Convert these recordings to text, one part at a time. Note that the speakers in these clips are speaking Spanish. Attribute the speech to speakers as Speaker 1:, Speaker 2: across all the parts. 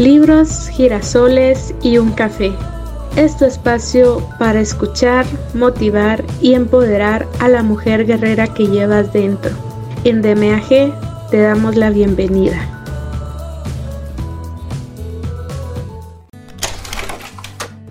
Speaker 1: libros, girasoles y un café. Es tu espacio para escuchar, motivar y empoderar a la mujer guerrera que llevas dentro. En DMAG te damos la bienvenida.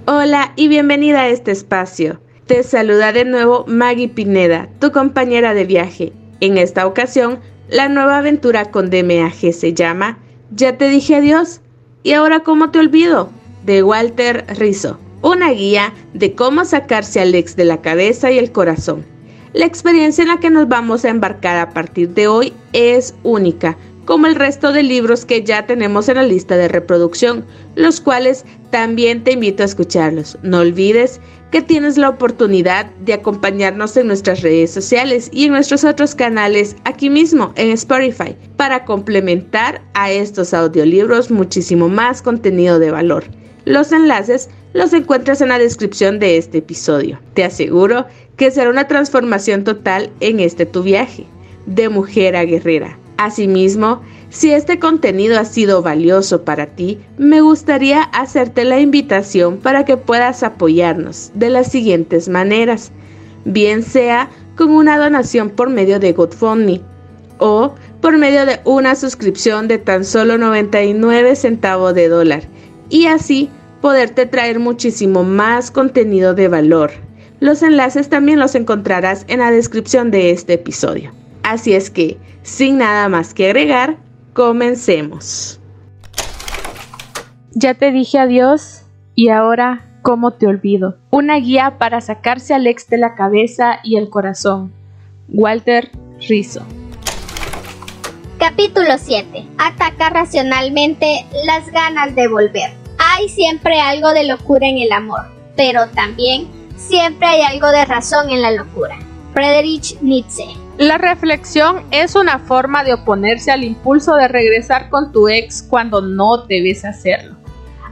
Speaker 1: Hola y bienvenida a este espacio. Te saluda de nuevo Maggie Pineda, tu compañera de viaje. En esta ocasión, la nueva aventura con DMAG se llama Ya te dije adiós. ¿Y ahora cómo te olvido? de Walter Rizzo, una guía de cómo sacarse al ex de la cabeza y el corazón. La experiencia en la que nos vamos a embarcar a partir de hoy es única, como el resto de libros que ya tenemos en la lista de reproducción, los cuales también te invito a escucharlos. No olvides que tienes la oportunidad de acompañarnos en nuestras redes sociales y en nuestros otros canales aquí mismo en Spotify para complementar a estos audiolibros muchísimo más contenido de valor. Los enlaces los encuentras en la descripción de este episodio. Te aseguro que será una transformación total en este tu viaje de mujer a guerrera. Asimismo, si este contenido ha sido valioso para ti, me gustaría hacerte la invitación para que puedas apoyarnos de las siguientes maneras, bien sea con una donación por medio de GoFundMe o por medio de una suscripción de tan solo 99 centavos de dólar y así poderte traer muchísimo más contenido de valor. Los enlaces también los encontrarás en la descripción de este episodio. Así es que, sin nada más que agregar, comencemos. Ya te dije adiós y ahora, ¿cómo te olvido? Una guía para sacarse al ex de la cabeza y el corazón. Walter Rizzo.
Speaker 2: Capítulo 7. Ataca racionalmente las ganas de volver. Hay siempre algo de locura en el amor, pero también siempre hay algo de razón en la locura. Friedrich Nietzsche.
Speaker 3: La reflexión es una forma de oponerse al impulso de regresar con tu ex cuando no debes hacerlo.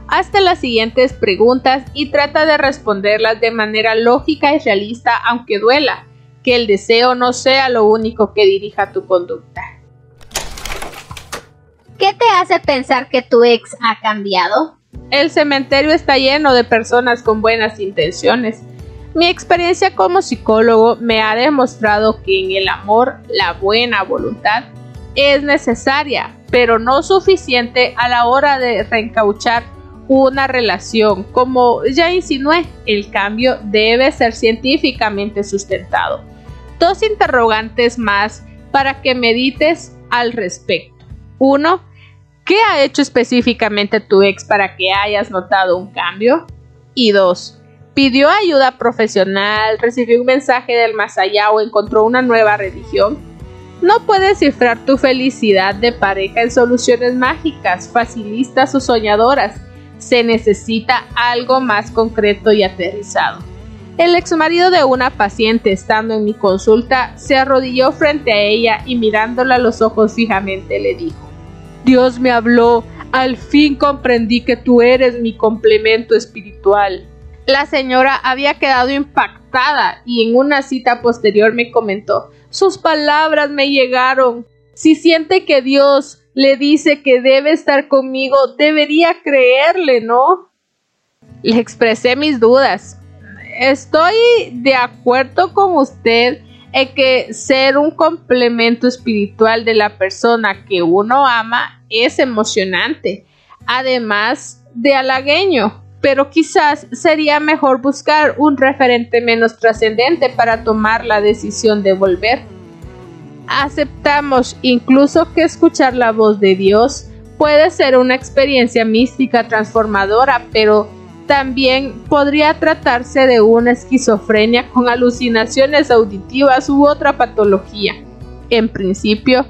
Speaker 3: Hazte las siguientes preguntas y trata de responderlas de manera lógica y realista aunque duela, que el deseo no sea lo único que dirija tu conducta.
Speaker 2: ¿Qué te hace pensar que tu ex ha cambiado?
Speaker 3: El cementerio está lleno de personas con buenas intenciones mi experiencia como psicólogo me ha demostrado que en el amor la buena voluntad es necesaria, pero no suficiente a la hora de reencauchar una relación. Como ya insinué, el cambio debe ser científicamente sustentado. Dos interrogantes más para que medites al respecto. Uno, ¿qué ha hecho específicamente tu ex para que hayas notado un cambio? Y dos, pidió ayuda profesional, recibió un mensaje del más allá o encontró una nueva religión. No puedes cifrar tu felicidad de pareja en soluciones mágicas, facilistas o soñadoras. Se necesita algo más concreto y aterrizado. El exmarido de una paciente estando en mi consulta se arrodilló frente a ella y mirándola a los ojos fijamente le dijo, Dios me habló, al fin comprendí que tú eres mi complemento espiritual. La señora había quedado impactada y en una cita posterior me comentó sus palabras me llegaron. Si siente que Dios le dice que debe estar conmigo, debería creerle, ¿no? Le expresé mis dudas. Estoy de acuerdo con usted en que ser un complemento espiritual de la persona que uno ama es emocionante, además de halagueño pero quizás sería mejor buscar un referente menos trascendente para tomar la decisión de volver. Aceptamos incluso que escuchar la voz de Dios puede ser una experiencia mística transformadora, pero también podría tratarse de una esquizofrenia con alucinaciones auditivas u otra patología. En principio,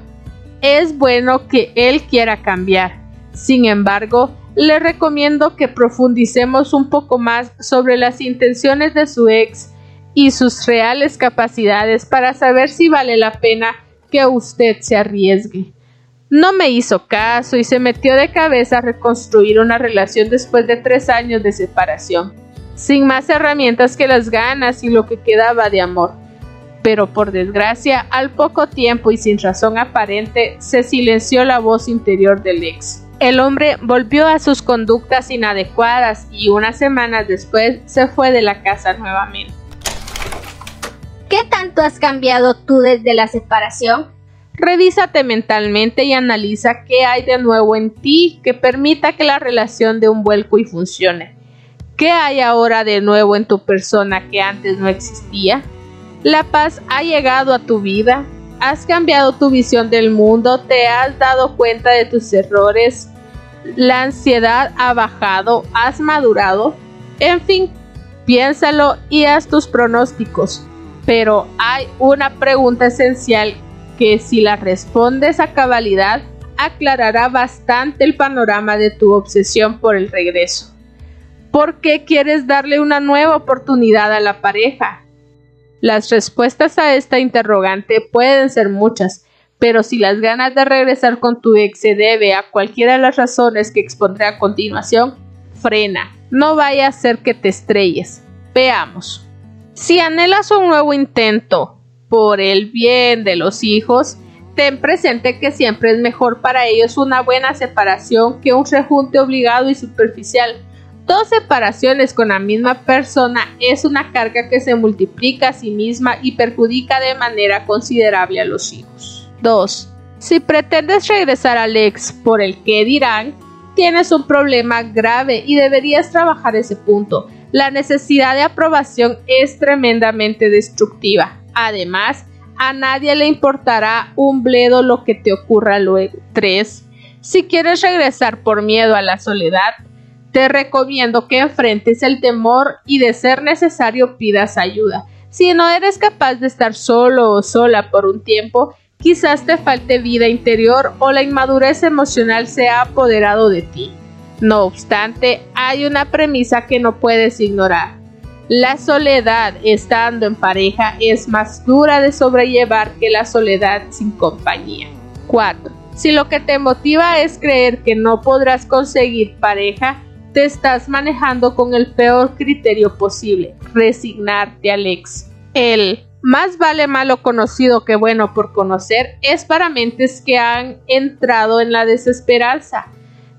Speaker 3: es bueno que Él quiera cambiar. Sin embargo, le recomiendo que profundicemos un poco más sobre las intenciones de su ex y sus reales capacidades para saber si vale la pena que usted se arriesgue. No me hizo caso y se metió de cabeza a reconstruir una relación después de tres años de separación, sin más herramientas que las ganas y lo que quedaba de amor. Pero por desgracia, al poco tiempo y sin razón aparente, se silenció la voz interior del ex. El hombre volvió a sus conductas inadecuadas y unas semanas después se fue de la casa nuevamente.
Speaker 2: ¿Qué tanto has cambiado tú desde la separación?
Speaker 3: Revísate mentalmente y analiza qué hay de nuevo en ti que permita que la relación dé un vuelco y funcione. ¿Qué hay ahora de nuevo en tu persona que antes no existía? La paz ha llegado a tu vida, has cambiado tu visión del mundo, te has dado cuenta de tus errores, la ansiedad ha bajado, has madurado, en fin, piénsalo y haz tus pronósticos. Pero hay una pregunta esencial que si la respondes a cabalidad, aclarará bastante el panorama de tu obsesión por el regreso. ¿Por qué quieres darle una nueva oportunidad a la pareja? Las respuestas a esta interrogante pueden ser muchas, pero si las ganas de regresar con tu ex se debe a cualquiera de las razones que expondré a continuación, frena, no vaya a ser que te estrelles. Veamos. Si anhelas un nuevo intento por el bien de los hijos, ten presente que siempre es mejor para ellos una buena separación que un rejunte obligado y superficial Dos separaciones con la misma persona es una carga que se multiplica a sí misma y perjudica de manera considerable a los hijos. 2. Si pretendes regresar al ex por el que dirán, tienes un problema grave y deberías trabajar ese punto. La necesidad de aprobación es tremendamente destructiva. Además, a nadie le importará un bledo lo que te ocurra luego. 3. Si quieres regresar por miedo a la soledad, te recomiendo que enfrentes el temor y de ser necesario pidas ayuda. Si no eres capaz de estar solo o sola por un tiempo, quizás te falte vida interior o la inmadurez emocional se ha apoderado de ti. No obstante, hay una premisa que no puedes ignorar. La soledad estando en pareja es más dura de sobrellevar que la soledad sin compañía. 4. Si lo que te motiva es creer que no podrás conseguir pareja, te estás manejando con el peor criterio posible, resignarte al ex. El más vale malo conocido que bueno por conocer es para mentes que han entrado en la desesperanza.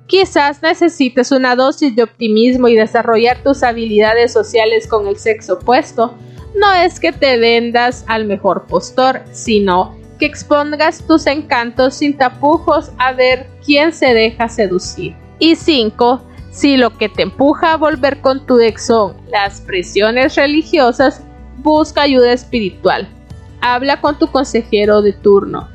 Speaker 3: Quizás necesites una dosis de optimismo y desarrollar tus habilidades sociales con el sexo opuesto. No es que te vendas al mejor postor, sino que expongas tus encantos sin tapujos a ver quién se deja seducir. Y 5. Si lo que te empuja a volver con tu ex son las presiones religiosas, busca ayuda espiritual. Habla con tu consejero de turno.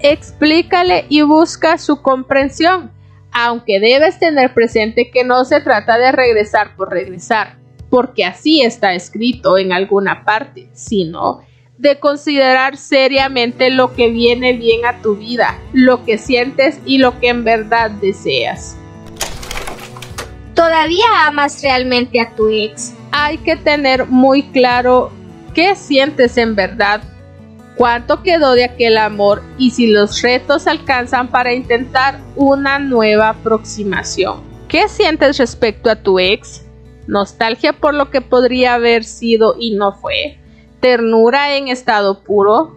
Speaker 3: Explícale y busca su comprensión, aunque debes tener presente que no se trata de regresar por regresar, porque así está escrito en alguna parte, sino de considerar seriamente lo que viene bien a tu vida, lo que sientes y lo que en verdad deseas.
Speaker 2: ¿Todavía amas realmente a tu ex?
Speaker 3: Hay que tener muy claro qué sientes en verdad, cuánto quedó de aquel amor y si los retos alcanzan para intentar una nueva aproximación. ¿Qué sientes respecto a tu ex? ¿Nostalgia por lo que podría haber sido y no fue? ¿Ternura en estado puro?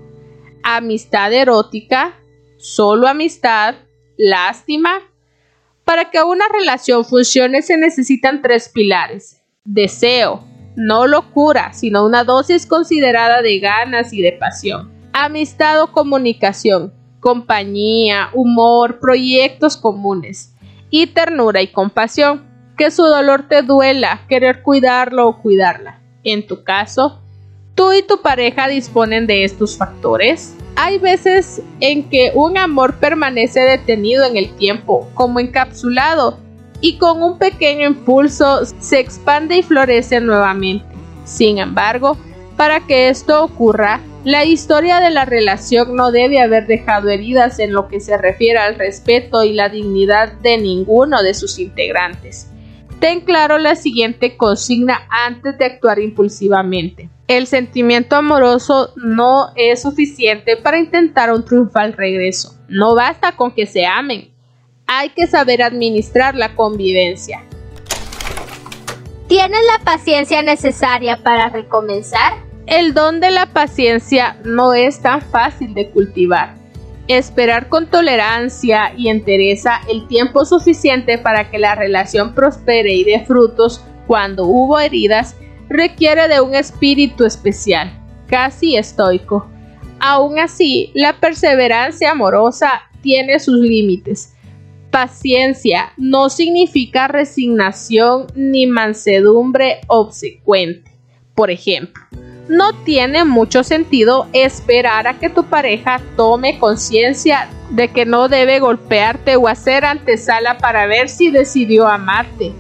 Speaker 3: ¿Amistad erótica? ¿Solo amistad? ¿Lástima? Para que una relación funcione se necesitan tres pilares. Deseo, no locura, sino una dosis considerada de ganas y de pasión. Amistad o comunicación, compañía, humor, proyectos comunes. Y ternura y compasión, que su dolor te duela, querer cuidarlo o cuidarla. En tu caso, ¿tú y tu pareja disponen de estos factores? Hay veces en que un amor permanece detenido en el tiempo, como encapsulado, y con un pequeño impulso se expande y florece nuevamente. Sin embargo, para que esto ocurra, la historia de la relación no debe haber dejado heridas en lo que se refiere al respeto y la dignidad de ninguno de sus integrantes. Ten claro la siguiente consigna antes de actuar impulsivamente. El sentimiento amoroso no es suficiente para intentar un triunfal regreso. No basta con que se amen. Hay que saber administrar la convivencia.
Speaker 2: ¿Tienes la paciencia necesaria para recomenzar?
Speaker 3: El don de la paciencia no es tan fácil de cultivar. Esperar con tolerancia y entereza el tiempo suficiente para que la relación prospere y dé frutos cuando hubo heridas requiere de un espíritu especial, casi estoico. Aún así, la perseverancia amorosa tiene sus límites. Paciencia no significa resignación ni mansedumbre obsecuente. Por ejemplo, no tiene mucho sentido esperar a que tu pareja tome conciencia de que no debe golpearte o hacer antesala para ver si decidió amarte.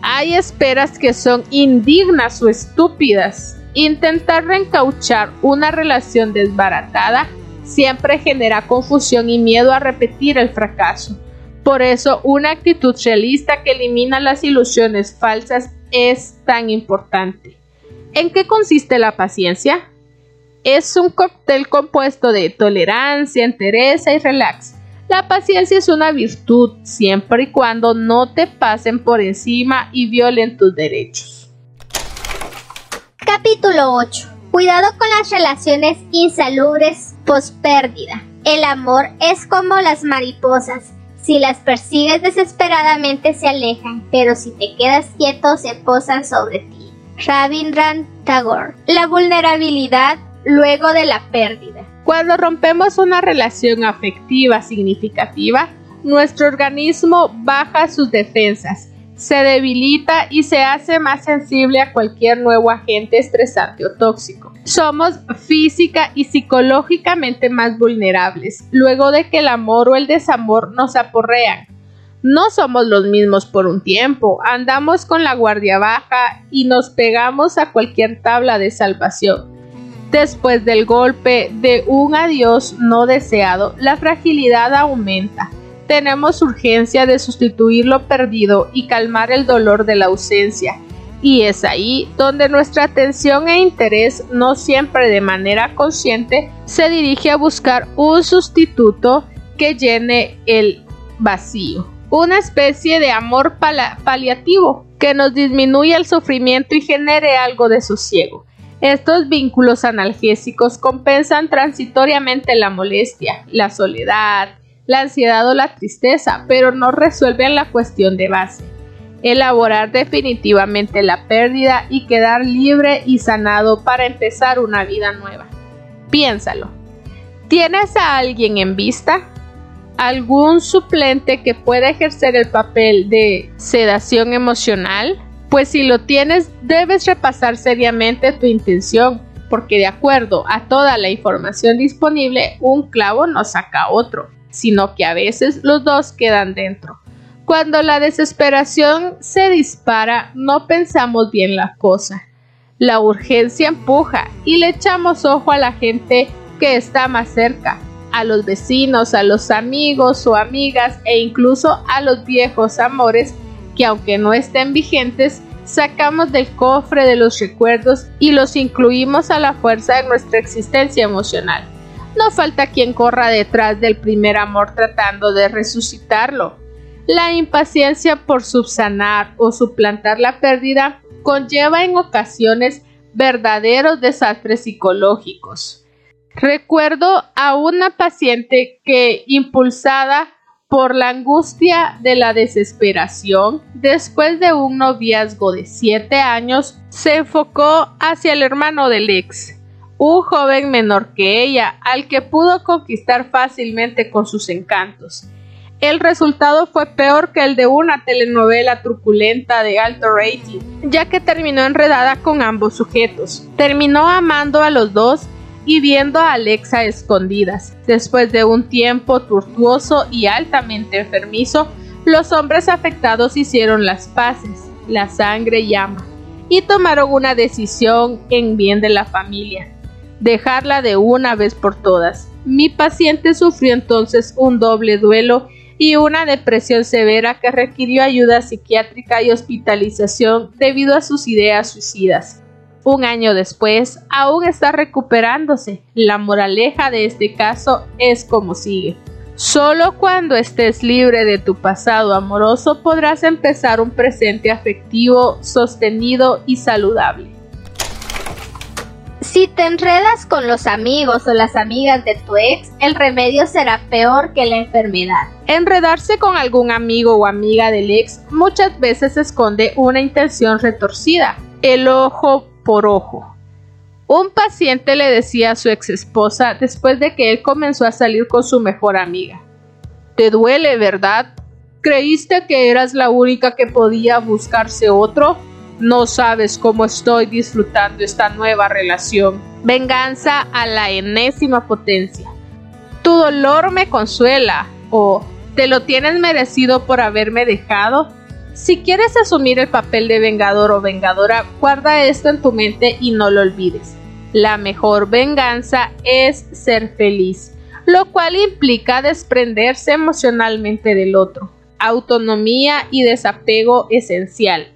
Speaker 3: Hay esperas que son indignas o estúpidas. Intentar reencauchar una relación desbaratada siempre genera confusión y miedo a repetir el fracaso. Por eso, una actitud realista que elimina las ilusiones falsas es tan importante. ¿En qué consiste la paciencia? Es un cóctel compuesto de tolerancia, entereza y relax. La paciencia es una virtud siempre y cuando no te pasen por encima y violen tus derechos.
Speaker 2: Capítulo 8. Cuidado con las relaciones insalubres post pérdida. El amor es como las mariposas. Si las persigues desesperadamente se alejan, pero si te quedas quieto se posan sobre ti. Rabindranath Tagore. La vulnerabilidad luego de la pérdida.
Speaker 3: Cuando rompemos una relación afectiva significativa, nuestro organismo baja sus defensas, se debilita y se hace más sensible a cualquier nuevo agente estresante o tóxico. Somos física y psicológicamente más vulnerables luego de que el amor o el desamor nos aporrean. No somos los mismos por un tiempo, andamos con la guardia baja y nos pegamos a cualquier tabla de salvación. Después del golpe de un adiós no deseado, la fragilidad aumenta. Tenemos urgencia de sustituir lo perdido y calmar el dolor de la ausencia. Y es ahí donde nuestra atención e interés, no siempre de manera consciente, se dirige a buscar un sustituto que llene el vacío una especie de amor paliativo que nos disminuye el sufrimiento y genere algo de sosiego. Estos vínculos analgésicos compensan transitoriamente la molestia, la soledad, la ansiedad o la tristeza, pero no resuelven la cuestión de base. Elaborar definitivamente la pérdida y quedar libre y sanado para empezar una vida nueva. Piénsalo. ¿Tienes a alguien en vista? algún suplente que pueda ejercer el papel de sedación emocional, pues si lo tienes debes repasar seriamente tu intención, porque de acuerdo a toda la información disponible, un clavo no saca otro, sino que a veces los dos quedan dentro. Cuando la desesperación se dispara, no pensamos bien la cosa. La urgencia empuja y le echamos ojo a la gente que está más cerca, a los vecinos, a los amigos o amigas e incluso a los viejos amores que aunque no estén vigentes, sacamos del cofre de los recuerdos y los incluimos a la fuerza de nuestra existencia emocional. No falta quien corra detrás del primer amor tratando de resucitarlo. La impaciencia por subsanar o suplantar la pérdida conlleva en ocasiones verdaderos desastres psicológicos. Recuerdo a una paciente que, impulsada por la angustia de la desesperación, después de un noviazgo de siete años, se enfocó hacia el hermano del ex, un joven menor que ella, al que pudo conquistar fácilmente con sus encantos. El resultado fue peor que el de una telenovela truculenta de alto rating, ya que terminó enredada con ambos sujetos. Terminó amando a los dos y viendo a Alexa escondidas. Después de un tiempo tortuoso y altamente enfermizo, los hombres afectados hicieron las paces, la sangre llama, y tomaron una decisión en bien de la familia, dejarla de una vez por todas. Mi paciente sufrió entonces un doble duelo y una depresión severa que requirió ayuda psiquiátrica y hospitalización debido a sus ideas suicidas. Un año después, aún está recuperándose. La moraleja de este caso es como sigue. Solo cuando estés libre de tu pasado amoroso podrás empezar un presente afectivo, sostenido y saludable.
Speaker 2: Si te enredas con los amigos o las amigas de tu ex, el remedio será peor que la enfermedad.
Speaker 3: Enredarse con algún amigo o amiga del ex muchas veces esconde una intención retorcida, el ojo por ojo. Un paciente le decía a su ex esposa después de que él comenzó a salir con su mejor amiga. Te duele, ¿verdad? ¿Creíste que eras la única que podía buscarse otro? No sabes cómo estoy disfrutando esta nueva relación. Venganza a la enésima potencia. Tu dolor me consuela o te lo tienes merecido por haberme dejado. Si quieres asumir el papel de vengador o vengadora, guarda esto en tu mente y no lo olvides. La mejor venganza es ser feliz, lo cual implica desprenderse emocionalmente del otro, autonomía y desapego esencial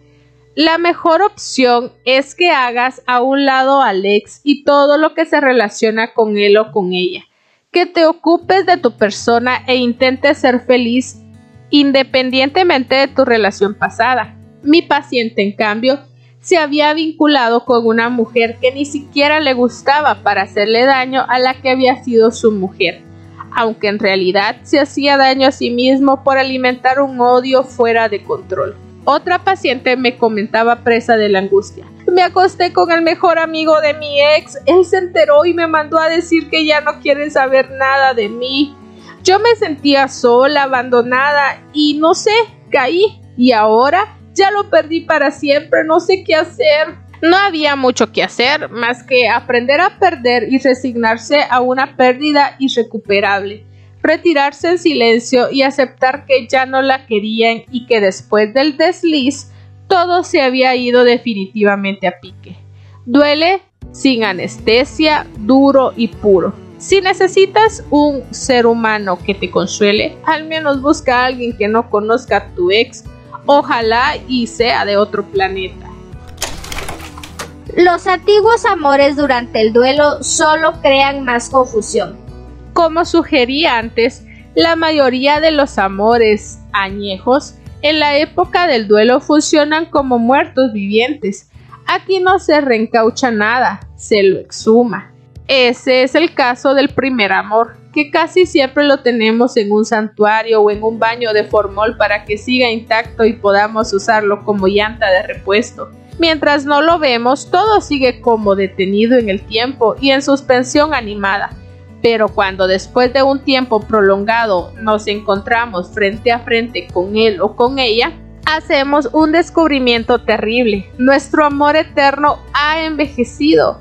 Speaker 3: la mejor opción es que hagas a un lado a Alex y todo lo que se relaciona con él o con ella. Que te ocupes de tu persona e intentes ser feliz independientemente de tu relación pasada. Mi paciente, en cambio, se había vinculado con una mujer que ni siquiera le gustaba para hacerle daño a la que había sido su mujer, aunque en realidad se hacía daño a sí mismo por alimentar un odio fuera de control. Otra paciente me comentaba presa de la angustia. Me acosté con el mejor amigo de mi ex. Él se enteró y me mandó a decir que ya no quiere saber nada de mí. Yo me sentía sola, abandonada y no sé, caí. Y ahora ya lo perdí para siempre, no sé qué hacer. No había mucho que hacer más que aprender a perder y resignarse a una pérdida irrecuperable retirarse en silencio y aceptar que ya no la querían y que después del desliz todo se había ido definitivamente a pique. Duele sin anestesia, duro y puro. Si necesitas un ser humano que te consuele, al menos busca a alguien que no conozca a tu ex, ojalá y sea de otro planeta.
Speaker 2: Los antiguos amores durante el duelo solo crean más confusión.
Speaker 3: Como sugería antes, la mayoría de los amores añejos en la época del duelo funcionan como muertos vivientes. Aquí no se reencaucha nada, se lo exhuma. Ese es el caso del primer amor, que casi siempre lo tenemos en un santuario o en un baño de formol para que siga intacto y podamos usarlo como llanta de repuesto. Mientras no lo vemos, todo sigue como detenido en el tiempo y en suspensión animada pero cuando después de un tiempo prolongado nos encontramos frente a frente con él o con ella, hacemos un descubrimiento terrible. Nuestro amor eterno ha envejecido.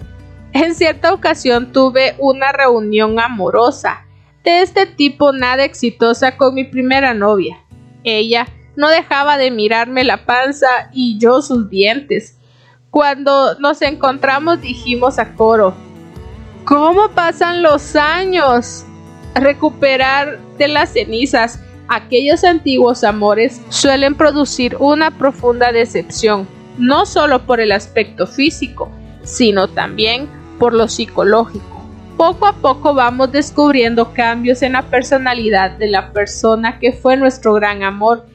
Speaker 3: En cierta ocasión tuve una reunión amorosa de este tipo nada exitosa con mi primera novia. Ella no dejaba de mirarme la panza y yo sus dientes. Cuando nos encontramos dijimos a coro, ¿Cómo pasan los años? Recuperar de las cenizas aquellos antiguos amores suelen producir una profunda decepción, no solo por el aspecto físico, sino también por lo psicológico. Poco a poco vamos descubriendo cambios en la personalidad de la persona que fue nuestro gran amor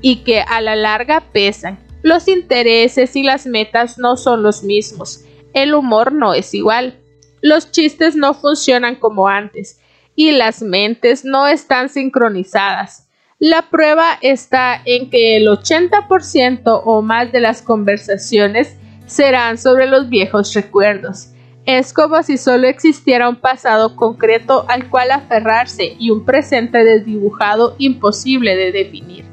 Speaker 3: y que a la larga pesan. Los intereses y las metas no son los mismos, el humor no es igual, los chistes no funcionan como antes y las mentes no están sincronizadas. La prueba está en que el 80% o más de las conversaciones serán sobre los viejos recuerdos. Es como si solo existiera un pasado concreto al cual aferrarse y un presente desdibujado imposible de definir.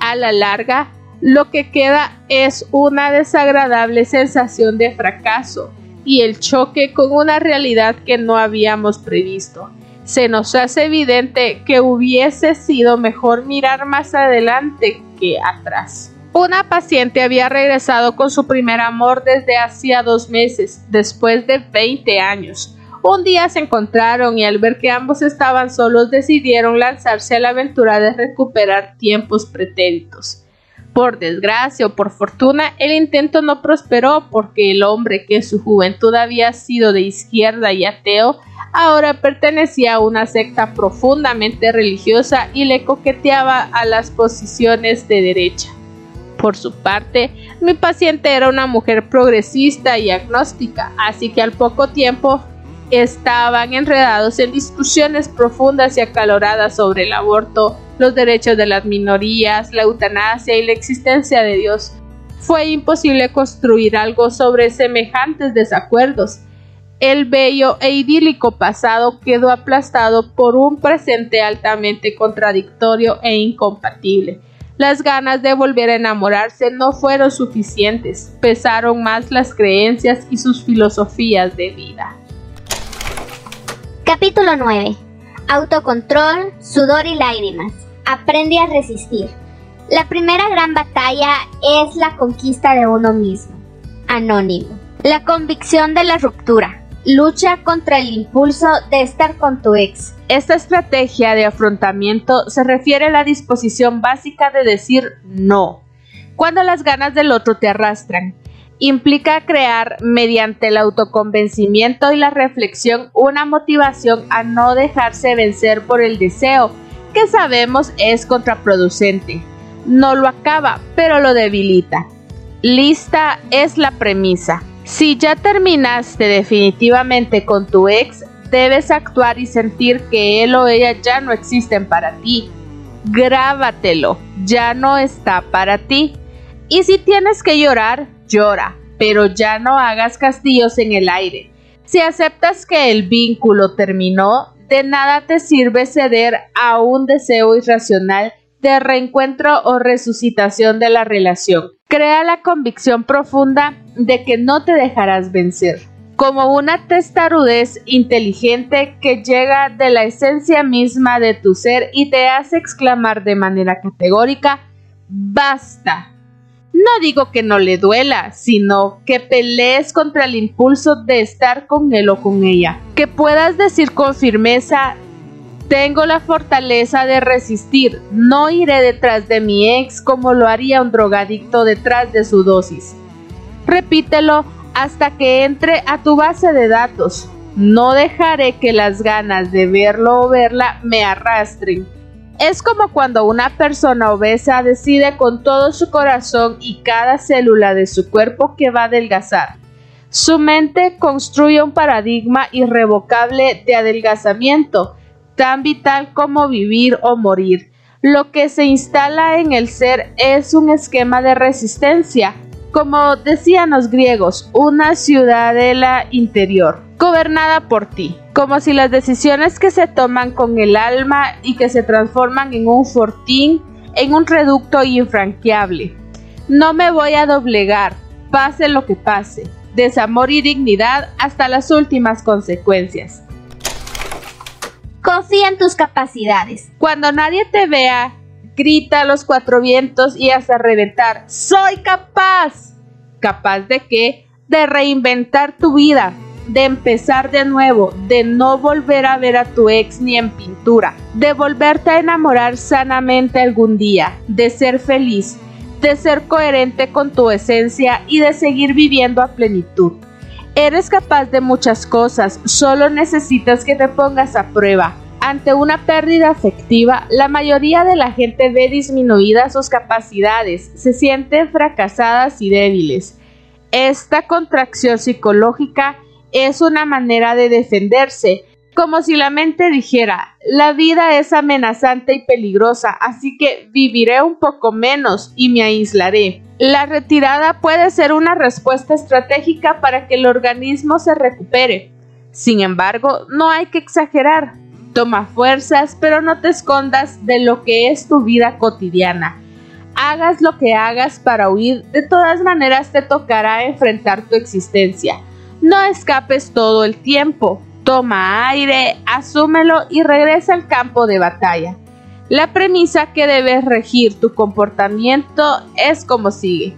Speaker 3: A la larga, lo que queda es una desagradable sensación de fracaso, y el choque con una realidad que no habíamos previsto. Se nos hace evidente que hubiese sido mejor mirar más adelante que atrás. Una paciente había regresado con su primer amor desde hacía dos meses, después de 20 años. Un día se encontraron y al ver que ambos estaban solos decidieron lanzarse a la aventura de recuperar tiempos pretéritos. Por desgracia o por fortuna, el intento no prosperó porque el hombre que en su juventud había sido de izquierda y ateo, ahora pertenecía a una secta profundamente religiosa y le coqueteaba a las posiciones de derecha. Por su parte, mi paciente era una mujer progresista y agnóstica, así que al poco tiempo estaban enredados en discusiones profundas y acaloradas sobre el aborto, los derechos de las minorías, la eutanasia y la existencia de Dios. Fue imposible construir algo sobre semejantes desacuerdos. El bello e idílico pasado quedó aplastado por un presente altamente contradictorio e incompatible. Las ganas de volver a enamorarse no fueron suficientes, pesaron más las creencias y sus filosofías de vida.
Speaker 2: Capítulo 9. Autocontrol, sudor y lágrimas. Aprende a resistir. La primera gran batalla es la conquista de uno mismo. Anónimo. La convicción de la ruptura. Lucha contra el impulso de estar con tu ex.
Speaker 3: Esta estrategia de afrontamiento se refiere a la disposición básica de decir no, cuando las ganas del otro te arrastran. Implica crear mediante el autoconvencimiento y la reflexión una motivación a no dejarse vencer por el deseo, que sabemos es contraproducente. No lo acaba, pero lo debilita. Lista es la premisa. Si ya terminaste definitivamente con tu ex, debes actuar y sentir que él o ella ya no existen para ti. Grábatelo, ya no está para ti. Y si tienes que llorar, llora, pero ya no hagas castillos en el aire. Si aceptas que el vínculo terminó, de nada te sirve ceder a un deseo irracional de reencuentro o resucitación de la relación. Crea la convicción profunda de que no te dejarás vencer, como una testarudez inteligente que llega de la esencia misma de tu ser y te hace exclamar de manera categórica, basta. No digo que no le duela, sino que pelees contra el impulso de estar con él o con ella. Que puedas decir con firmeza, tengo la fortaleza de resistir, no iré detrás de mi ex como lo haría un drogadicto detrás de su dosis. Repítelo hasta que entre a tu base de datos. No dejaré que las ganas de verlo o verla me arrastren. Es como cuando una persona obesa decide con todo su corazón y cada célula de su cuerpo que va a adelgazar. Su mente construye un paradigma irrevocable de adelgazamiento tan vital como vivir o morir. Lo que se instala en el ser es un esquema de resistencia, como decían los griegos, una ciudadela interior, gobernada por ti, como si las decisiones que se toman con el alma y que se transforman en un fortín, en un reducto infranqueable. No me voy a doblegar, pase lo que pase, desamor y dignidad hasta las últimas consecuencias.
Speaker 2: Confía en tus capacidades.
Speaker 3: Cuando nadie te vea, grita a los cuatro vientos y hasta reventar. ¡Soy capaz! ¿Capaz de qué? De reinventar tu vida, de empezar de nuevo, de no volver a ver a tu ex ni en pintura, de volverte a enamorar sanamente algún día, de ser feliz, de ser coherente con tu esencia y de seguir viviendo a plenitud. Eres capaz de muchas cosas, solo necesitas que te pongas a prueba. Ante una pérdida afectiva, la mayoría de la gente ve disminuidas sus capacidades, se sienten fracasadas y débiles. Esta contracción psicológica es una manera de defenderse, como si la mente dijera, la vida es amenazante y peligrosa, así que viviré un poco menos y me aislaré. La retirada puede ser una respuesta estratégica para que el organismo se recupere. Sin embargo, no hay que exagerar. Toma fuerzas, pero no te escondas de lo que es tu vida cotidiana. Hagas lo que hagas para huir, de todas maneras te tocará enfrentar tu existencia. No escapes todo el tiempo, toma aire, asúmelo y regresa al campo de batalla. La premisa que debes regir tu comportamiento es como sigue.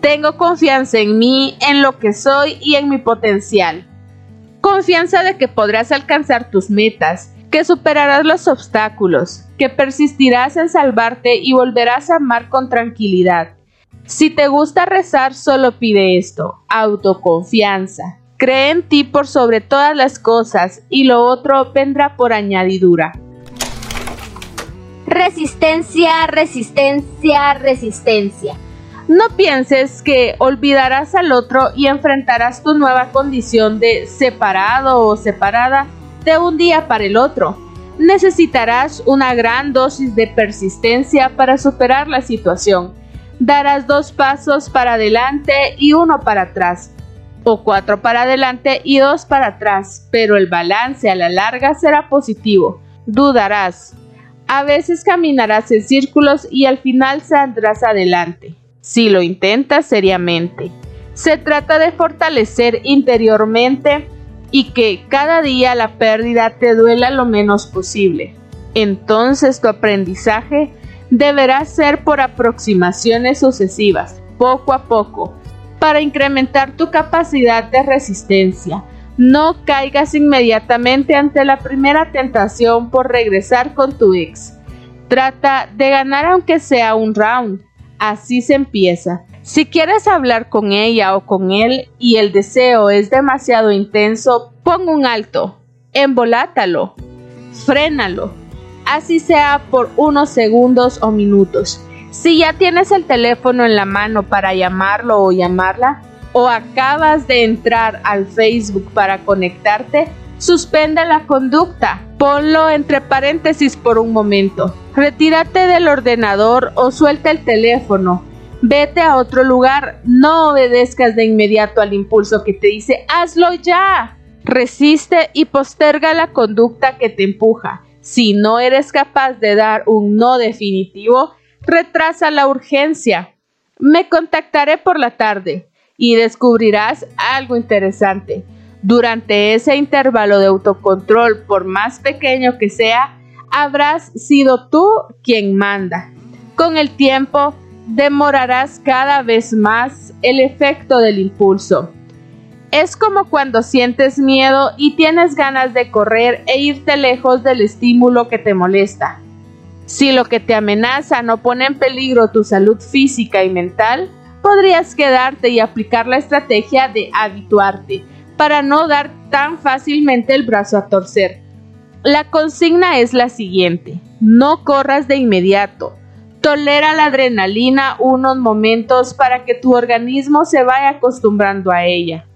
Speaker 3: Tengo confianza en mí, en lo que soy y en mi potencial. Confianza de que podrás alcanzar tus metas, que superarás los obstáculos, que persistirás en salvarte y volverás a amar con tranquilidad. Si te gusta rezar, solo pide esto, autoconfianza. Cree en ti por sobre todas las cosas y lo otro vendrá por añadidura.
Speaker 2: Resistencia, resistencia, resistencia.
Speaker 3: No pienses que olvidarás al otro y enfrentarás tu nueva condición de separado o separada de un día para el otro. Necesitarás una gran dosis de persistencia para superar la situación. Darás dos pasos para adelante y uno para atrás, o cuatro para adelante y dos para atrás, pero el balance a la larga será positivo. Dudarás. A veces caminarás en círculos y al final saldrás adelante si lo intentas seriamente. Se trata de fortalecer interiormente y que cada día la pérdida te duela lo menos posible. Entonces tu aprendizaje deberá ser por aproximaciones sucesivas, poco a poco, para incrementar tu capacidad de resistencia. No caigas inmediatamente ante la primera tentación por regresar con tu ex. Trata de ganar aunque sea un round Así se empieza. Si quieres hablar con ella o con él y el deseo es demasiado intenso, pon un alto, embolátalo, frénalo, así sea por unos segundos o minutos. Si ya tienes el teléfono en la mano para llamarlo o llamarla, o acabas de entrar al Facebook para conectarte, suspende la conducta. Ponlo entre paréntesis por un momento. Retírate del ordenador o suelta el teléfono. Vete a otro lugar. No obedezcas de inmediato al impulso que te dice hazlo ya. Resiste y posterga la conducta que te empuja. Si no eres capaz de dar un no definitivo, retrasa la urgencia. Me contactaré por la tarde y descubrirás algo interesante. Durante ese intervalo de autocontrol, por más pequeño que sea, habrás sido tú quien manda. Con el tiempo, demorarás cada vez más el efecto del impulso. Es como cuando sientes miedo y tienes ganas de correr e irte lejos del estímulo que te molesta. Si lo que te amenaza no pone en peligro tu salud física y mental, podrías quedarte y aplicar la estrategia de habituarte para no dar tan fácilmente el brazo a torcer. La consigna es la siguiente, no corras de inmediato, tolera la adrenalina unos momentos para que tu organismo se vaya acostumbrando a ella.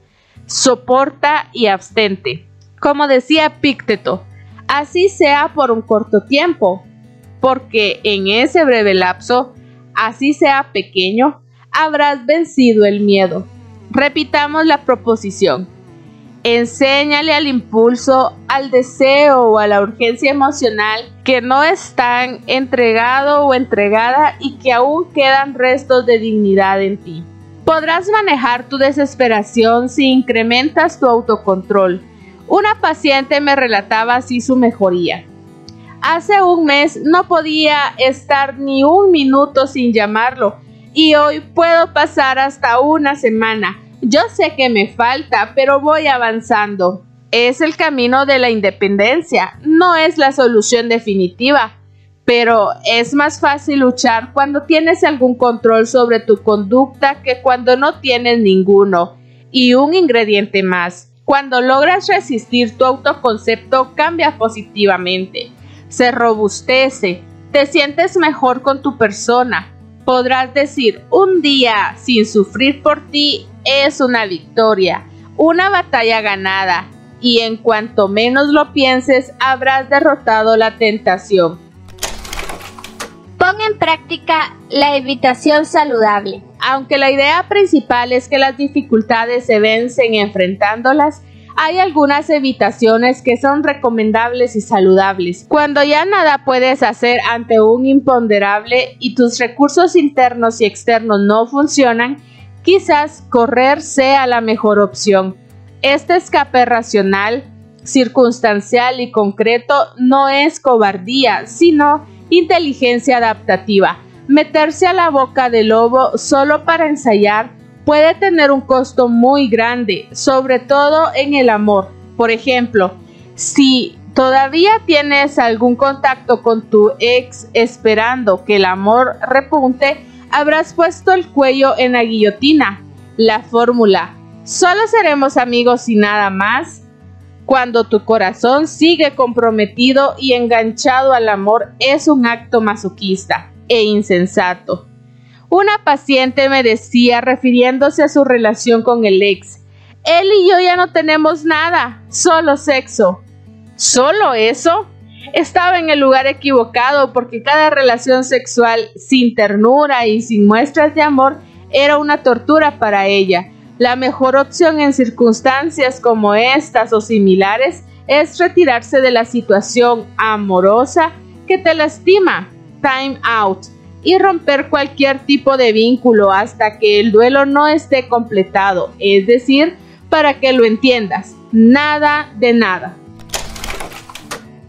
Speaker 3: Soporta y abstente. Como decía Pícteto, así sea por un corto tiempo, porque en ese breve lapso, así sea pequeño, habrás vencido el miedo. Repitamos la proposición. Enséñale al impulso, al deseo o a la urgencia emocional que no están entregado o entregada y que aún quedan restos de dignidad en ti. Podrás manejar tu desesperación si incrementas tu autocontrol. Una paciente me relataba así su mejoría. Hace un mes no podía estar ni un minuto sin llamarlo y hoy puedo pasar hasta una semana yo sé que me falta, pero voy avanzando. Es el camino de la independencia, no es la solución definitiva, pero es más fácil luchar cuando tienes algún control sobre tu conducta que cuando no tienes ninguno. Y un ingrediente más, cuando logras resistir tu autoconcepto cambia positivamente, se robustece, te sientes mejor con tu persona. Podrás decir un día sin sufrir por ti es una victoria, una batalla ganada, y en cuanto menos lo pienses, habrás derrotado la tentación.
Speaker 2: Pon en práctica la evitación saludable.
Speaker 3: Aunque la idea principal es que las dificultades se vencen enfrentándolas, hay algunas evitaciones que son recomendables y saludables. Cuando ya nada puedes hacer ante un imponderable y tus recursos internos y externos no funcionan, Quizás correr sea la mejor opción. Este escape racional, circunstancial y concreto no es cobardía, sino inteligencia adaptativa. Meterse a la boca del lobo solo para ensayar puede tener un costo muy grande, sobre todo en el amor. Por ejemplo, si todavía tienes algún contacto con tu ex esperando que el amor repunte, habrás puesto el cuello en la guillotina. La fórmula, solo seremos amigos y nada más. Cuando tu corazón sigue comprometido y enganchado al amor es un acto masoquista e insensato. Una paciente me decía, refiriéndose a su relación con el ex, él y yo ya no tenemos nada, solo sexo. ¿Solo eso? Estaba en el lugar equivocado porque cada relación sexual sin ternura y sin muestras de amor era una tortura para ella. La mejor opción en circunstancias como estas o similares es retirarse de la situación amorosa que te lastima, time out, y romper cualquier tipo de vínculo hasta que el duelo no esté completado, es decir, para que lo entiendas, nada de nada.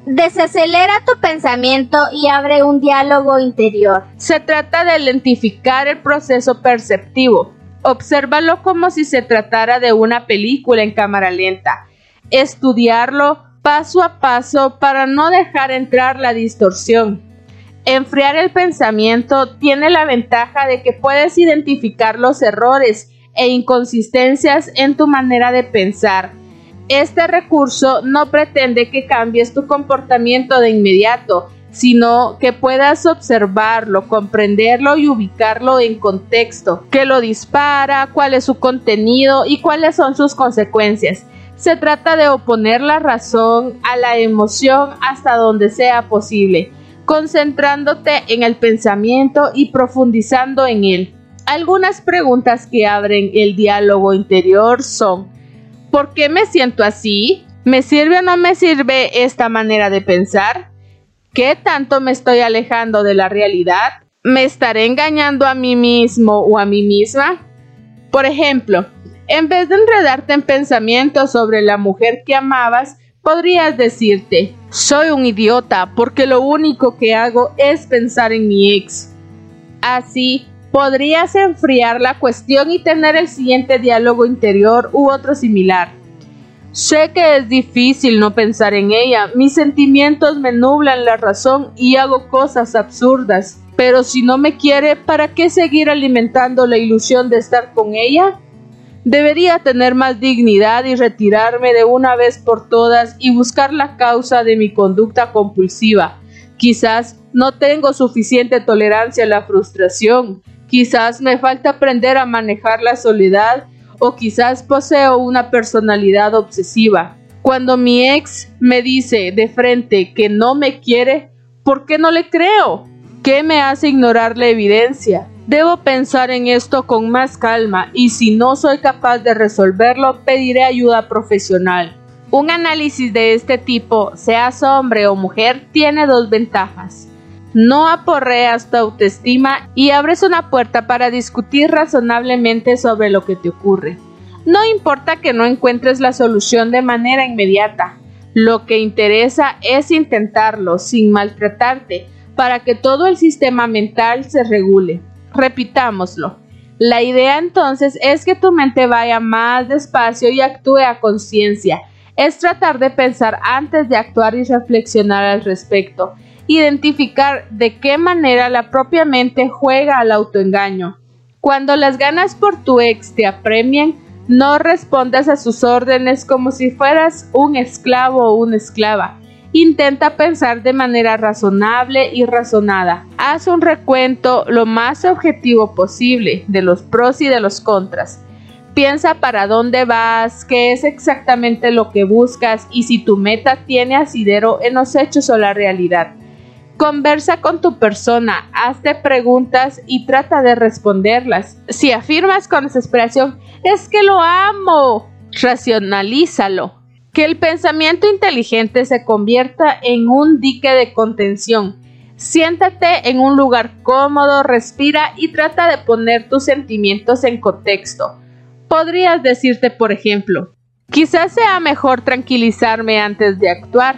Speaker 2: Desacelera tu pensamiento y abre un diálogo interior.
Speaker 3: Se trata de lentificar el proceso perceptivo. Obsérvalo como si se tratara de una película en cámara lenta. Estudiarlo paso a paso para no dejar entrar la distorsión. Enfriar el pensamiento tiene la ventaja de que puedes identificar los errores e inconsistencias en tu manera de pensar. Este recurso no pretende que cambies tu comportamiento de inmediato, sino que puedas observarlo, comprenderlo y ubicarlo en contexto, qué lo dispara, cuál es su contenido y cuáles son sus consecuencias. Se trata de oponer la razón a la emoción hasta donde sea posible, concentrándote en el pensamiento y profundizando en él. Algunas preguntas que abren el diálogo interior son ¿Por qué me siento así? ¿Me sirve o no me sirve esta manera de pensar? ¿Qué tanto me estoy alejando de la realidad? ¿Me estaré engañando a mí mismo o a mí misma? Por ejemplo, en vez de enredarte en pensamientos sobre la mujer que amabas, podrías decirte, soy un idiota porque lo único que hago es pensar en mi ex. Así podrías enfriar la cuestión y tener el siguiente diálogo interior u otro similar. Sé que es difícil no pensar en ella, mis sentimientos me nublan la razón y hago cosas absurdas, pero si no me quiere, ¿para qué seguir alimentando la ilusión de estar con ella? Debería tener más dignidad y retirarme de una vez por todas y buscar la causa de mi conducta compulsiva. Quizás no tengo suficiente tolerancia a la frustración, Quizás me falta aprender a manejar la soledad o quizás poseo una personalidad obsesiva. Cuando mi ex me dice de frente que no me quiere, ¿por qué no le creo? ¿Qué me hace ignorar la evidencia? Debo pensar en esto con más calma y si no soy capaz de resolverlo, pediré ayuda profesional. Un análisis de este tipo, seas hombre o mujer, tiene dos ventajas. No aporreas tu autoestima y abres una puerta para discutir razonablemente sobre lo que te ocurre. No importa que no encuentres la solución de manera inmediata. Lo que interesa es intentarlo sin maltratarte para que todo el sistema mental se regule. Repitámoslo. La idea entonces es que tu mente vaya más despacio y actúe a conciencia. Es tratar de pensar antes de actuar y reflexionar al respecto identificar de qué manera la propia mente juega al autoengaño. Cuando las ganas por tu ex te apremian, no respondas a sus órdenes como si fueras un esclavo o una esclava. Intenta pensar de manera razonable y razonada. Haz un recuento lo más objetivo posible de los pros y de los contras. Piensa para dónde vas, qué es exactamente lo que buscas y si tu meta tiene asidero en los hechos o la realidad. Conversa con tu persona, hazte preguntas y trata de responderlas. Si afirmas con desesperación, es que lo amo, racionalízalo. Que el pensamiento inteligente se convierta en un dique de contención. Siéntate en un lugar cómodo, respira y trata de poner tus sentimientos en contexto. Podrías decirte, por ejemplo, quizás sea mejor tranquilizarme antes de actuar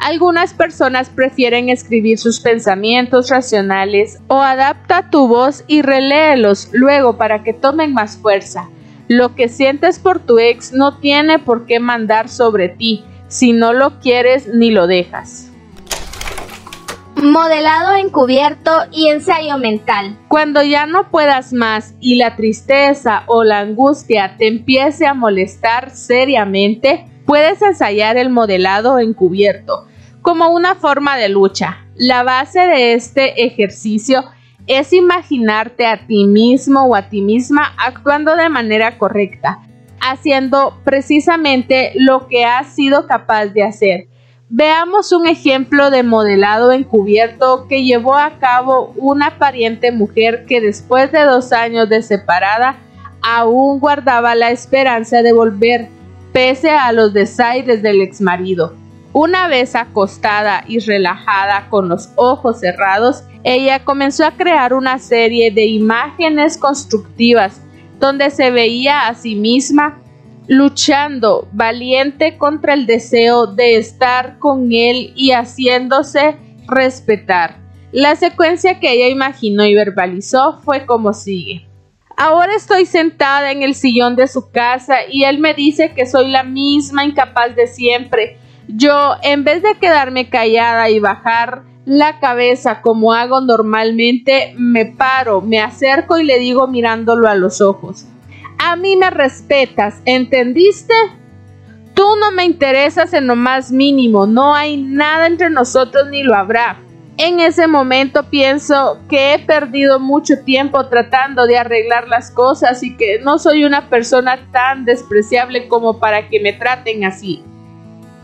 Speaker 3: algunas personas prefieren escribir sus pensamientos racionales o adapta tu voz y reléelos luego para que tomen más fuerza. Lo que sientes por tu ex no tiene por qué mandar sobre ti. Si no lo quieres ni lo dejas.
Speaker 2: Modelado encubierto y ensayo mental.
Speaker 3: Cuando ya no puedas más y la tristeza o la angustia te empiece a molestar seriamente, puedes ensayar el modelado encubierto como una forma de lucha. La base de este ejercicio es imaginarte a ti mismo o a ti misma actuando de manera correcta, haciendo precisamente lo que has sido capaz de hacer. Veamos un ejemplo de modelado encubierto que llevó a cabo una pariente mujer que después de dos años de separada aún guardaba la esperanza de volver pese a los desaires del exmarido. Una vez acostada y relajada con los ojos cerrados, ella comenzó a crear una serie de imágenes constructivas donde se veía a sí misma luchando valiente contra el deseo de estar con él y haciéndose respetar. La secuencia que ella imaginó y verbalizó fue como sigue. Ahora estoy sentada en el sillón de su casa y él me dice que soy la misma incapaz de siempre. Yo, en vez de quedarme callada y bajar la cabeza como hago normalmente, me paro, me acerco y le digo mirándolo a los ojos. A mí me respetas, ¿entendiste? Tú no me interesas en lo más mínimo, no hay nada entre nosotros ni lo habrá. En ese momento pienso que he perdido mucho tiempo tratando de arreglar las cosas y que no soy una persona tan despreciable como para que me traten así.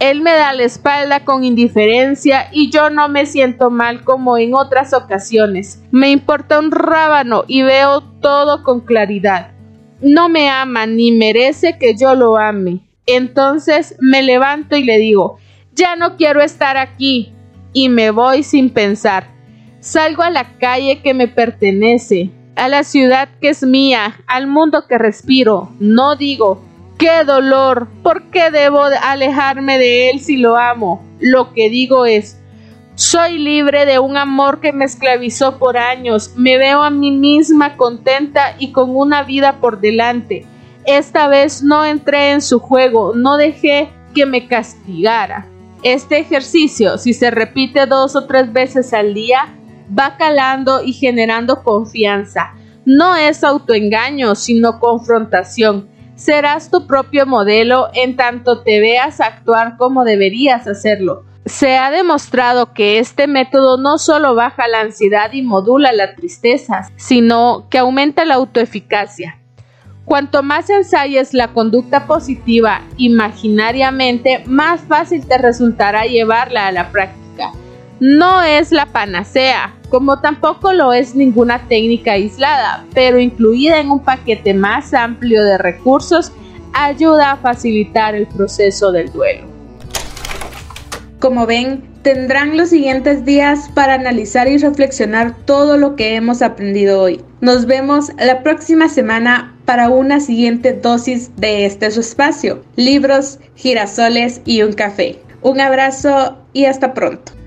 Speaker 3: Él me da la espalda con indiferencia y yo no me siento mal como en otras ocasiones. Me importa un rábano y veo todo con claridad no me ama ni merece que yo lo ame. Entonces me levanto y le digo, ya no quiero estar aquí y me voy sin pensar. Salgo a la calle que me pertenece, a la ciudad que es mía, al mundo que respiro. No digo, qué dolor, ¿por qué debo alejarme de él si lo amo? Lo que digo es, soy libre de un amor que me esclavizó por años. Me veo a mí misma contenta y con una vida por delante. Esta vez no entré en su juego, no dejé que me castigara. Este ejercicio, si se repite dos o tres veces al día, va calando y generando confianza. No es autoengaño, sino confrontación. Serás tu propio modelo en tanto te veas actuar como deberías hacerlo se ha demostrado que este método no solo baja la ansiedad y modula la tristeza, sino que aumenta la autoeficacia. Cuanto más ensayes la conducta positiva imaginariamente, más fácil te resultará llevarla a la práctica. No es la panacea, como tampoco lo es ninguna técnica aislada, pero incluida en un paquete más amplio de recursos, ayuda a facilitar el proceso del duelo.
Speaker 1: Como ven, tendrán los siguientes días para analizar y reflexionar todo lo que hemos aprendido hoy. Nos vemos la próxima semana para una siguiente dosis de este su espacio, libros, girasoles y un café. Un abrazo y hasta pronto.